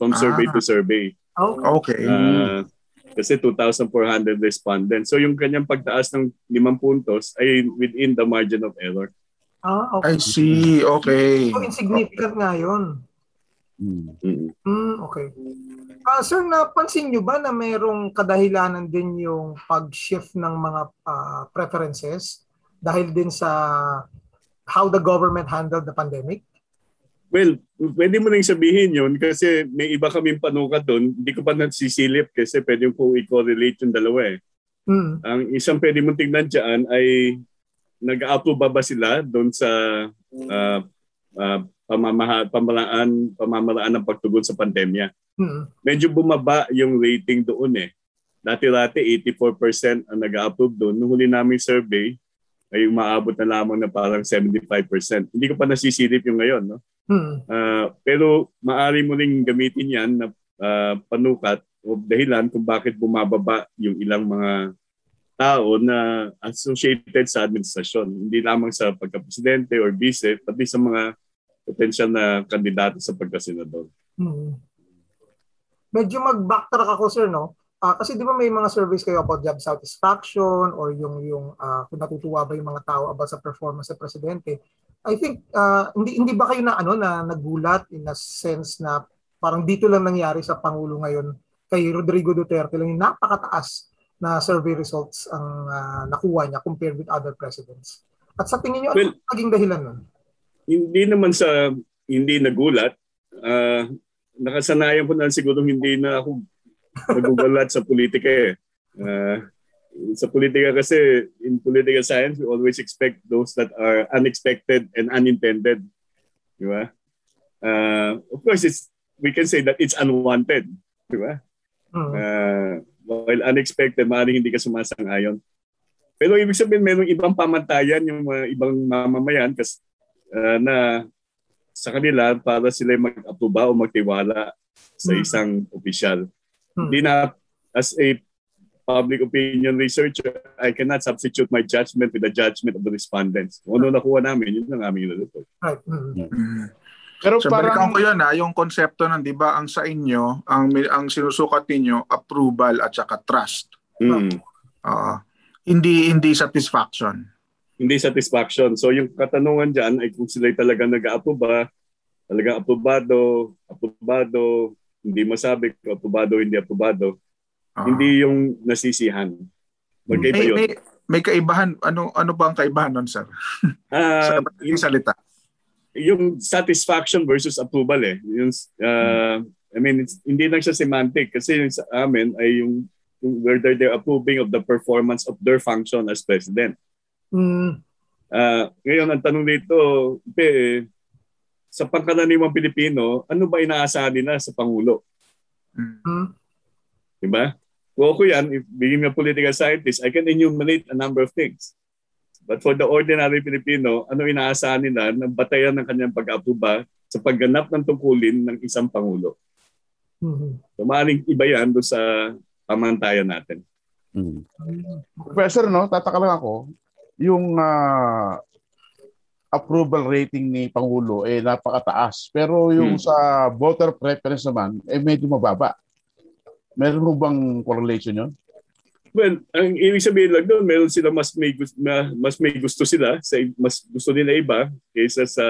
from survey Ah. to survey. Okay. Okay. Kasi 2,400 respondents. So yung kanyang pagtaas ng 5 puntos ay within the margin of error. Ah, okay. I see. Okay. So, insignificant nga yun. Hmm. Mm. Okay. Ah, sir, napansin nyo ba na mayroong kadahilanan din yung pag-shift ng mga ah, preferences dahil din sa how the government handled the pandemic? Well, pwede mo nang sabihin yun kasi may iba kaming panukat doon. Hindi ko pa nasisilip kasi pwede ko i-correlate yung dalawa eh. Mm. Ang isang pwede mong tingnan dyan ay nag-approve ba, ba sila doon sa uh, uh, pamamaha, pamalaan, pamamaraan ng pagtugon sa pandemya. Mm. Medyo bumaba yung rating doon eh. Dati-dati 84% ang nag-approve doon. Nung huli namin survey, ay umaabot na lamang na parang 75%. Hindi ko pa nasisilip yung ngayon. No? Mm. Ah, pero maari mo ring gamitin yan na ah, panukat o dahilan kung bakit bumababa yung ilang mga tao na associated sa administrasyon. Hindi lamang sa pagka-presidente or vice, pati sa mga potential na kandidato sa pagka-senador. Mm. Medyo mag-backtrack ako, sir, no? Ah, kasi di ba may mga surveys kayo about job satisfaction or yung yung ah, kung natutuwa ba yung mga tao about sa performance sa presidente. I think ah, hindi hindi ba kayo na ano na nagulat in a sense na parang dito lang nangyari sa pangulo ngayon kay Rodrigo Duterte lang yung napakataas na survey results ang ah, nakuha niya compared with other presidents. At sa tingin niyo, ano Well- ang naging dahilan nun? Hindi naman sa hindi nagulat. ah, nakasanayan ko na siguro hindi na ako nagugulat sa politika eh. Ah, sa politika kasi, in political science, we always expect those that are unexpected and unintended. Di ba? Ah, of course, it's, we can say that it's unwanted. Di ba? Mm. Uh, while unexpected, maaaring hindi ka sumasang-ayon. Pero ibig sabihin, mayroong ibang pamantayan yung mga ibang mamamayan kas, uh, na sa kanila para sila mag-aproba o magtiwala sa Hmm. isang opisyal. Hmm. Hindi na, as a public opinion researcher, I cannot substitute my judgment with the judgment of the respondents. Kung ano nakuha namin, yun ang aming report. Right. Mm. Mm. Pero So parang balikan ko yun ha, yung konsepto ng 'di ba ang sa inyo, ang ang sinusukat ninyo approval at saka trust. Mm. Oo. hindi hindi satisfaction. hindi satisfaction. So yung katanungan dyan ay kung sila talaga nag-aaproba, talagang aprobado, aprobado, hindi masabi kung aprobado, hindi aprobado. Oo. Hindi yung nasisihan. Magkaiba may, yun. may, may kaibahan. Ano ano ba ang kaibahan nun, sir? Ah, sa yung, salita. yung satisfaction versus approval eh. Yung, ah, I mean, it's, hindi lang siya semantic kasi yung sa amin ay yung, yung whether they're approving of the performance of their function as president. Mm. Ah, ngayon, ang tanong dito, eh, sa pangkaraniwang Pilipino, ano ba inaasahan nila sa Pangulo? Mm. Di ba? Kung ako yan, if being a political scientist, I can enumerate a number of things. But for the ordinary Filipino, ano inaasahan nila ng batayan ng kanyang pag-aproba sa pagganap ng tungkulin ng isang Pangulo? Mhm. So maaaring iba yan doon sa pamantayan natin. Mm. Professor, no, tataka lang ako, yung ah, approval rating ni Pangulo eh napakataas. Pero yung Hmm. sa voter preference naman, eh medyo mababa. Meron mo bang correlation yun? Well, ang ibig sabihin lang doon, meron sila mas may gusto, mas may gusto sila, sa, mas gusto nila iba kaysa sa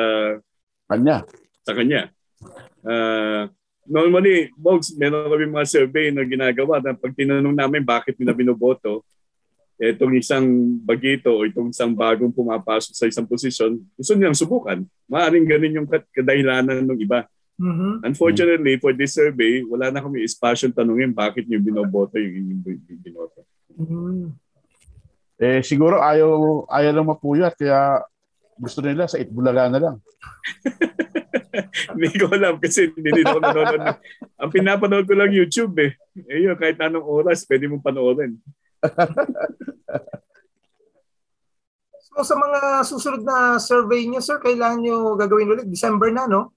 Kanya. sa kanya. Uh, normally, Bogs, meron kami mga survey na ginagawa na pag tinanong namin bakit nila binoboto, itong isang bagito o itong isang bagong pumapasok sa isang posisyon, gusto nilang subukan. Maaring ganun yung kadahilanan ng iba. Mhm. Unfortunately, for this survey, wala na kami espasyong tanungin bakit niyo binoboto yung inyong binoto. Mhm. Eh siguro ayaw ayaw lang mapuyat kaya gusto nila sa Itbulaga na lang. Hindi ko alam kasi hindi din ako nanonood. Ang pinapanood ko lang YouTube eh. Eh yun, kahit anong oras, pwede mong panoorin. So sa mga susunod na survey niyo, sir, kailangan niyo gagawin ulit December na, no?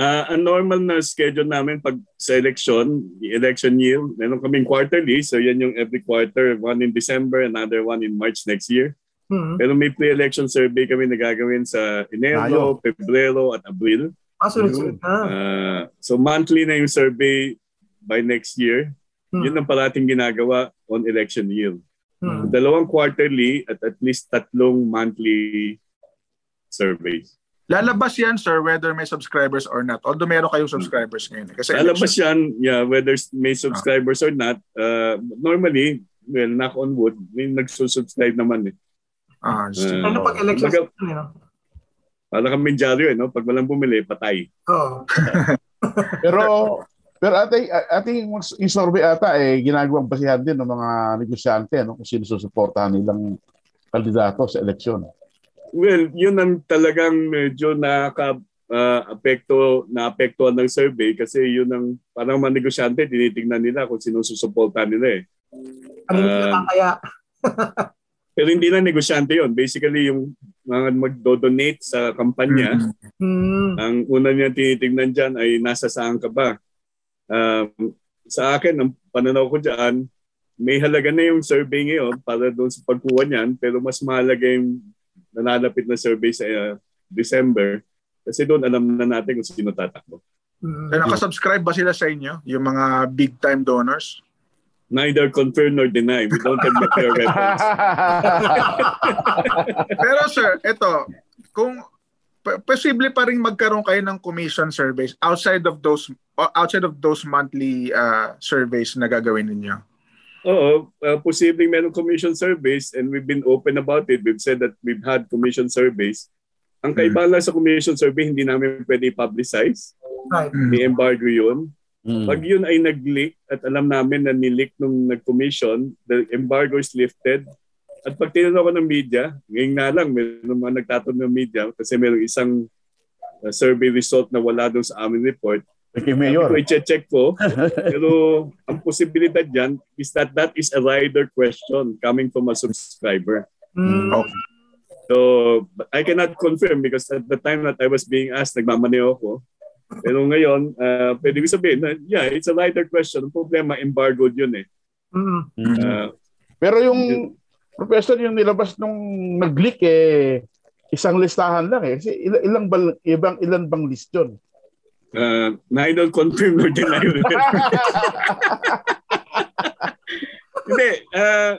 Ah, ang normal na schedule namin pag sa election, the election year, meron kaming quarterly. So yan yung every quarter, one in December, another one in March next year. Mhm. Pero may pre-election survey kami na gagawin sa Enero, Pebrero at Abril. Ah, sunod-sunod na. Ah, so monthly na yung survey by next year. Hmm. Yun ang parating ginagawa on election year. Mhm. Dalawang quarterly at at least tatlong monthly surveys. Lalabas yan, sir, whether may subscribers or not. Although meron kayong subscribers ngayon. eh. Kasi Lalabas yan, yeah, whether may Ah. subscribers or not. Uh, normally, well, knock on wood, may nagsusubscribe naman eh. Ah, Uh, Ano pag election season, you know? Para kang dyaryo eh, no? Pag walang bumili, patay. Oo. Pero pero ate, ating yung survey ata eh ginagawang basihan din ng mga negosyante no kung sino susuportahan nilang kandidato sa eleksyon. Well, yun ang talagang medyo nakaka uh, apekto na apektuhan ng survey kasi yun ang parang mga negosyante tinitingnan nila kung sino susuportahan nila eh. Ano Ah. nakakaya? Pero hindi na negosyante yun. Basically, yung mga magdo-donate sa kampanya, Mm. Hmm. ang una niya tinitingnan dyan ay nasa saan ka ba. Um, sa akin, ang pananaw ko dyan, may halaga na yung survey ngayon para doon sa pagkuha niyan, pero mas mahalaga yung nalalapit na survey sa uh, December kasi doon alam na natin kung sino tatakbo. Eh, nakasubscribe ba sila sa inyo? Yung mga big time donors? Neither confirm nor deny. We don't have nuclear weapons. Pero sir, ito, kung p- posible pa rin magkaroon kayo ng commission surveys outside of those outside of those monthly uh, surveys na gagawin ninyo. Oo, uh, posibleng meron commission surveys and we've been open about it. We've said that we've had commission surveys. Ang kaibahan lang sa commission survey, hindi namin pwede i-publicize. Right. May embargo yun. Mm. Pag yun ay nag-leak at alam namin na nileak nung nag-commission, the embargo is lifted. At pag tinanong ko ng media, ngayon nga lang, meron mga nagtatanong ng media kasi meron isang uh, survey result na wala doon sa amin report. Kay Mayor. ko, i-check ko. Pero ang posibilidad dyan is that that is a rider question coming from a subscriber. Hmm. Okay. So, but I cannot confirm because at the time that I was being asked, nagmamaneo ako. Pero ngayon, uh, pwede ko sabihin na, yeah, it's a rider question. Ang problema, embargoed yun eh. Mm. Uh, Pero yung professor yung nilabas nung nag-leak eh isang listahan lang eh. Kasi ilang, ilang bang, ibang ilan bang list yun? Uh, neither confirm nor deny. Hindi. Uh,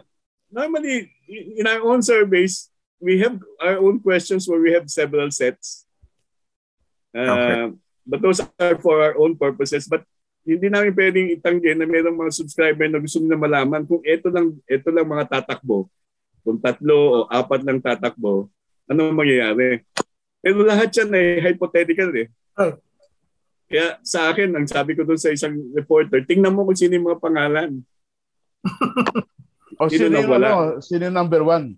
normally, in our own surveys, we have our own questions where we have several sets. Uh, Okay. But those are for our own purposes. But hindi namin pwedeng itanggi na mayroong mga subscriber na gusto nila malaman kung ito lang, ito lang mga tatakbo. Kung tatlo o apat lang tatakbo, ano mangyayari? Pero lahat yan ay hypothetical eh. Right. Kaya sa akin, ang sabi ko doon sa isang reporter, tingnan mo kung sino yung mga pangalan. O Sino sino, yung, wala? ano, sino yung number one?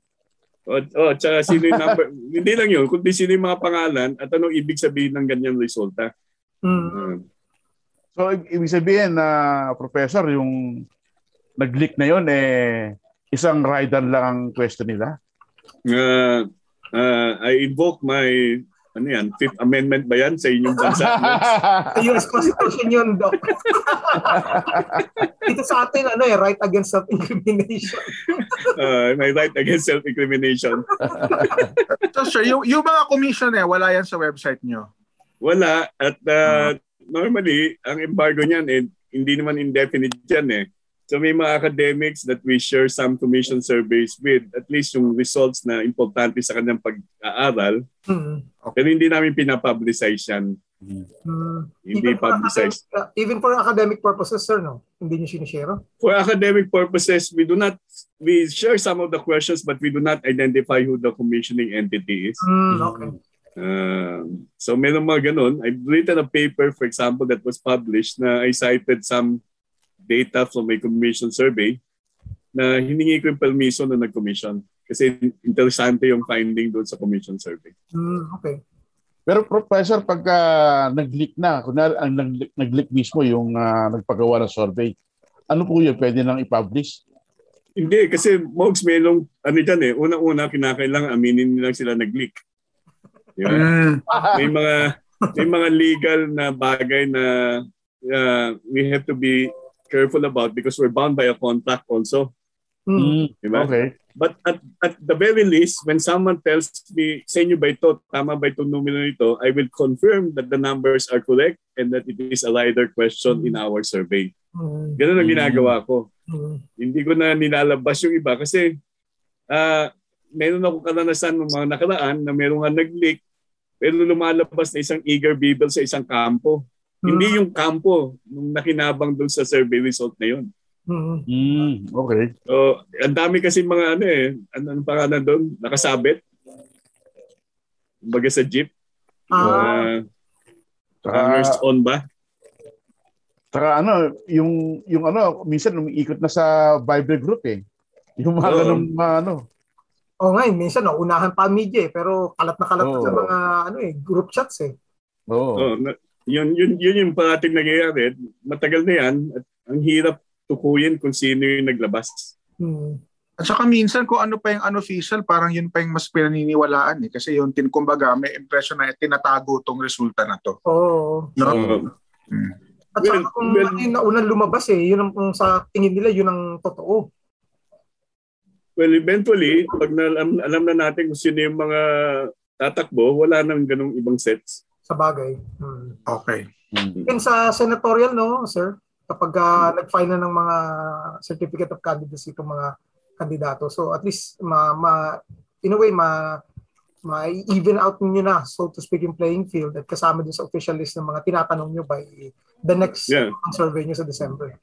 O, oh, tsaka sino yung number, hindi lang yun, kundi sino yung mga pangalan at anong ibig sabihin ng ganyan resulta. Mm. Uh, So, i- ibig sabihin na, Professor, yung nag-leak na yun, eh, isang rider lang ang question nila? uh, uh, I invoke my ano yan, Fifth Amendment ba yan sa inyong bansa? Sa US Constitution yun, Doc. Dito sa atin, ano eh, right against self-incrimination. uh, my right against self-incrimination. So, sir, yung, yung mga commission eh, wala yan sa website nyo. Wala. At uh, normally, ang embargo niyan, eh, hindi naman indefinite yan eh. So may mga academics that we share some commission surveys with, at least yung results na importante sa kanyang pag-aaral, Mm. pero hindi namin pinapublicize yan. Mm. Hindi Even for publicized. academic- uh, even for academic purposes, sir, no? Hindi niyo sinishare? For academic purposes, we do not, we share some of the questions, but we do not identify who the commissioning entity is. Mm, okay. Um, so meron mga ganun. I've written a paper, for example, that was published na I cited some data from a commission survey na hiningi ko yung permission na nag-commission. Kasi interesante yung finding doon sa commission survey. Mm, okay. Pero Professor, pagka nag-leak na, kunwari ang nag- nag-leak mismo yung ah, nagpagawa ng survey, ano po yun? Pwede nang i-publish? Hindi, kasi Mogs, mayroong, ano dyan eh, unang-una, kinakailangan aminin nilang sila nag-leak. Mm. may mga may mga legal na bagay na uh, we have to be careful about because we're bound by a contract also. Mm. Mm, Di ba? okay. But at, at the very least, when someone tells me, sa inyo ba ito, tama ba itong numero nito, I will confirm that the numbers are correct and that it is a rider question in our survey. Mm. Ganun ang Mm. ginagawa ko. Mm. Hindi ko na nilalabas yung iba kasi ah meron ako karanasan ng mga nakaraan na meron nga nag-leak pero lumalabas na isang eager bibel sa isang kampo. Hindi yung kampo nung nakinabang doon sa survey result na yun. Mm. Mm, okay. So, ang dami kasi mga ano eh, ano ang pangalan doon? Nakasabit. Baga sa jeep. Ah, Uh, Saka, on ba? saka ano, yung, yung ano, minsan umiikot na sa Bible group eh. Yung mga Oo. ganung mga ano. oh, ngayon, minsan, no, unahan pa ang media eh, pero kalat na kalat Oo. sa mga ano eh, group chats eh. Oo. Oh, na, yun, yun, yun yung parating nangyayari. Matagal na yan at ang hirap tukuyin kung sino yung naglabas. Mm. At saka minsan kung ano pa yung unofficial, parang yun pa yung mas pinaniniwalaan eh. Kasi yun, tin, kumbaga, may impression na tinatago tong resulta na to. Oo. No? So, Mm. At Well, saka kung well- yung naunang lumabas eh, yun ang sa tingin nila, yun ang totoo. well, eventually, pag na, alam, alam na natin kung sino yung mga tatakbo, wala nang ganong ibang sets. Sa bagay. Hmm. Okay. Yan sa senatorial, no, sir? Kapag uh, nag-file na ng mga certificate of candidacy itong mga kandidato. So at least, ma, ma, in a way, ma, ma-even out niyo na, so to speak, yung playing field at kasama din sa official list ng mga tinatanong nyo by the next Yeah. survey nyo sa December.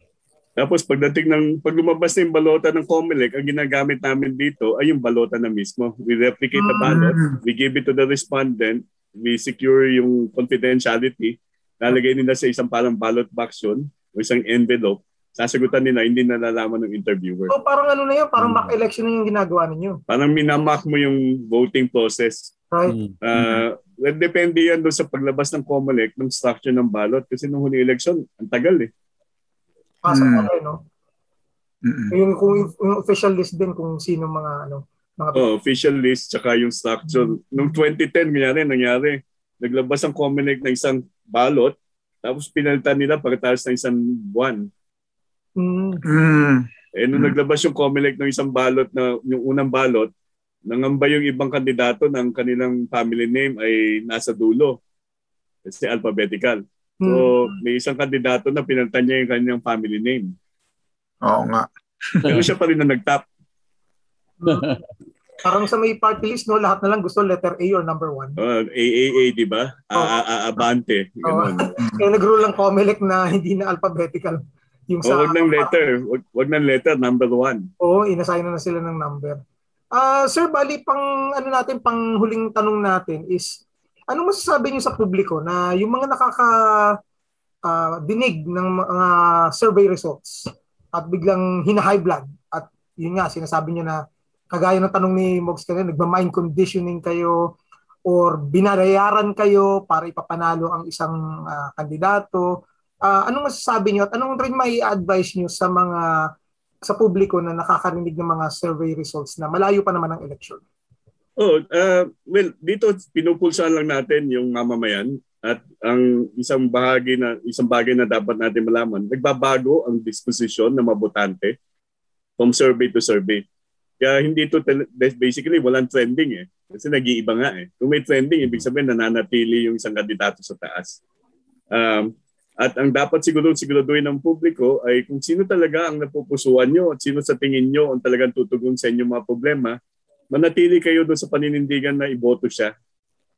Tapos pagdating ng, pag lumabas na yung balota ng COMELEC, ang ginagamit namin dito ay yung balota na mismo. We replicate the Mm. ballot, we give it to the respondent, we secure yung confidentiality, lalagay nila sa isang parang ballot box yun, o isang envelope, sasagutan nila, hindi nalalaman ng interviewer. So parang ano na yun, parang Hmm. mock election na yung ginagawa ninyo. Parang minamak mo yung voting process. Right? Mm. Uh, well, Depende yan doon sa paglabas ng COMELEC, ng structure ng ballot. Kasi nung huling election, ang tagal eh. Sa Mm. bagay, no? Mm-mm. Yung, kung, yung official list din kung sino mga ano mga Oh, official list tsaka yung structure. Nung 2010, nangyari, nangyari. Naglabas ang COMELEC ng isang ballot, tapos pinalitan nila pagkatapos ng isang buwan. Mm. Mm. Eh, nung Hmm. naglabas yung COMELEC ng isang balot na yung unang balot, nangamba yung ibang kandidato ng kanilang family name ay nasa dulo. Kasi alphabetical. Mm. So, may isang kandidato na pinalitan niya yung kanyang family name. Oo nga. Pero siya pa rin na nag-top. Parang sa may party list, no, lahat na lang gusto letter A or number one. Uh, AAA, di ba? A- Abante. Ganun. Kaya nag-rule COMELEC na hindi na alphabetical. Yung O, sa, wag ng letter. Wag, wag ng letter, number one. Oo, inassign na, na sila ng number. Ah, sir, bali pang ano natin, pang huling tanong natin is ano masasabi niyo sa publiko na yung mga nakaka ah, dinig ng mga survey results at biglang hina-high blood at yun nga sinasabi niyo na kagaya ng tanong ni Mogs kanina, nagma-mind conditioning kayo or binayaran kayo para ipapanalo ang isang uh, kandidato. Uh, anong masasabi niyo at anong rin may advice niyo sa mga sa publiko na nakakarinig ng mga survey results na malayo pa naman ang election? Oh, uh, well, dito pinupulsahan lang natin yung mamamayan at ang isang bahagi na isang bagay na dapat natin malaman, nagbabago ang disposisyon ng mabotante from survey to survey. Kaya hindi to basically walang trending eh. Kasi nag-iiba nga eh. Kung may trending, ibig sabihin nananatili yung isang kandidato sa taas. Um, at ang dapat siguro siguraduhin ng publiko ay kung sino talaga ang napupusuan nyo at sino sa tingin nyo ang talagang tutugon sa inyong mga problema, manatili kayo doon sa paninindigan na iboto siya.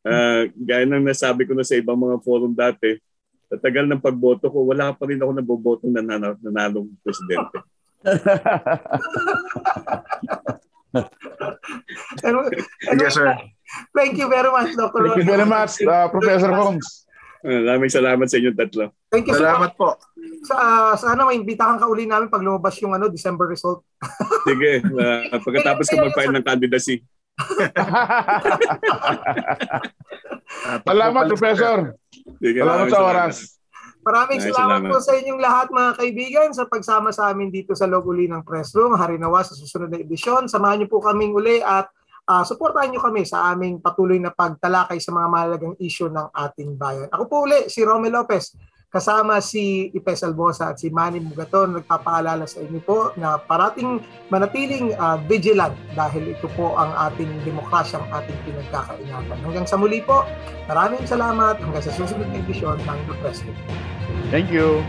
Uh, gaya ng nasabi ko na sa ibang mga forum dati, sa tagal ng pagboto ko, wala pa rin ako naboboto na nanalong presidente ano, yes, sir. Thank you very much, Dr. Thank you very much, uh, Professor Holmes. Maraming salamat sa inyong tatlo. Thank you salamat so po. Sa, uh, sana maimbitahan ka uli namin pag lumabas yung ano, December result. Sige, uh, pagkatapos ko mag-file ng candidacy. salamat, Professor. Sige, salamat sa oras. Maraming salamat, salamat po sa inyong lahat mga kaibigan sa pagsama sa amin dito sa loob uli ng Press Room. Harinawa sa susunod na edisyon. Samahan niyo po kaming uli at uh, suportahan niyo kami sa aming patuloy na pagtalakay sa mga mahalagang isyu ng ating bayan. Ako po uli, si Romel Lopez kasama si Ipes Albosa at si Manny Mugaton nagpapaalala sa inyo po na parating manatiling uh, vigilant dahil ito po ang ating demokrasyang ating pinagkakaingatan. Hanggang sa muli po, maraming salamat hanggang sa susunod na edisyon ng The Press Thank you.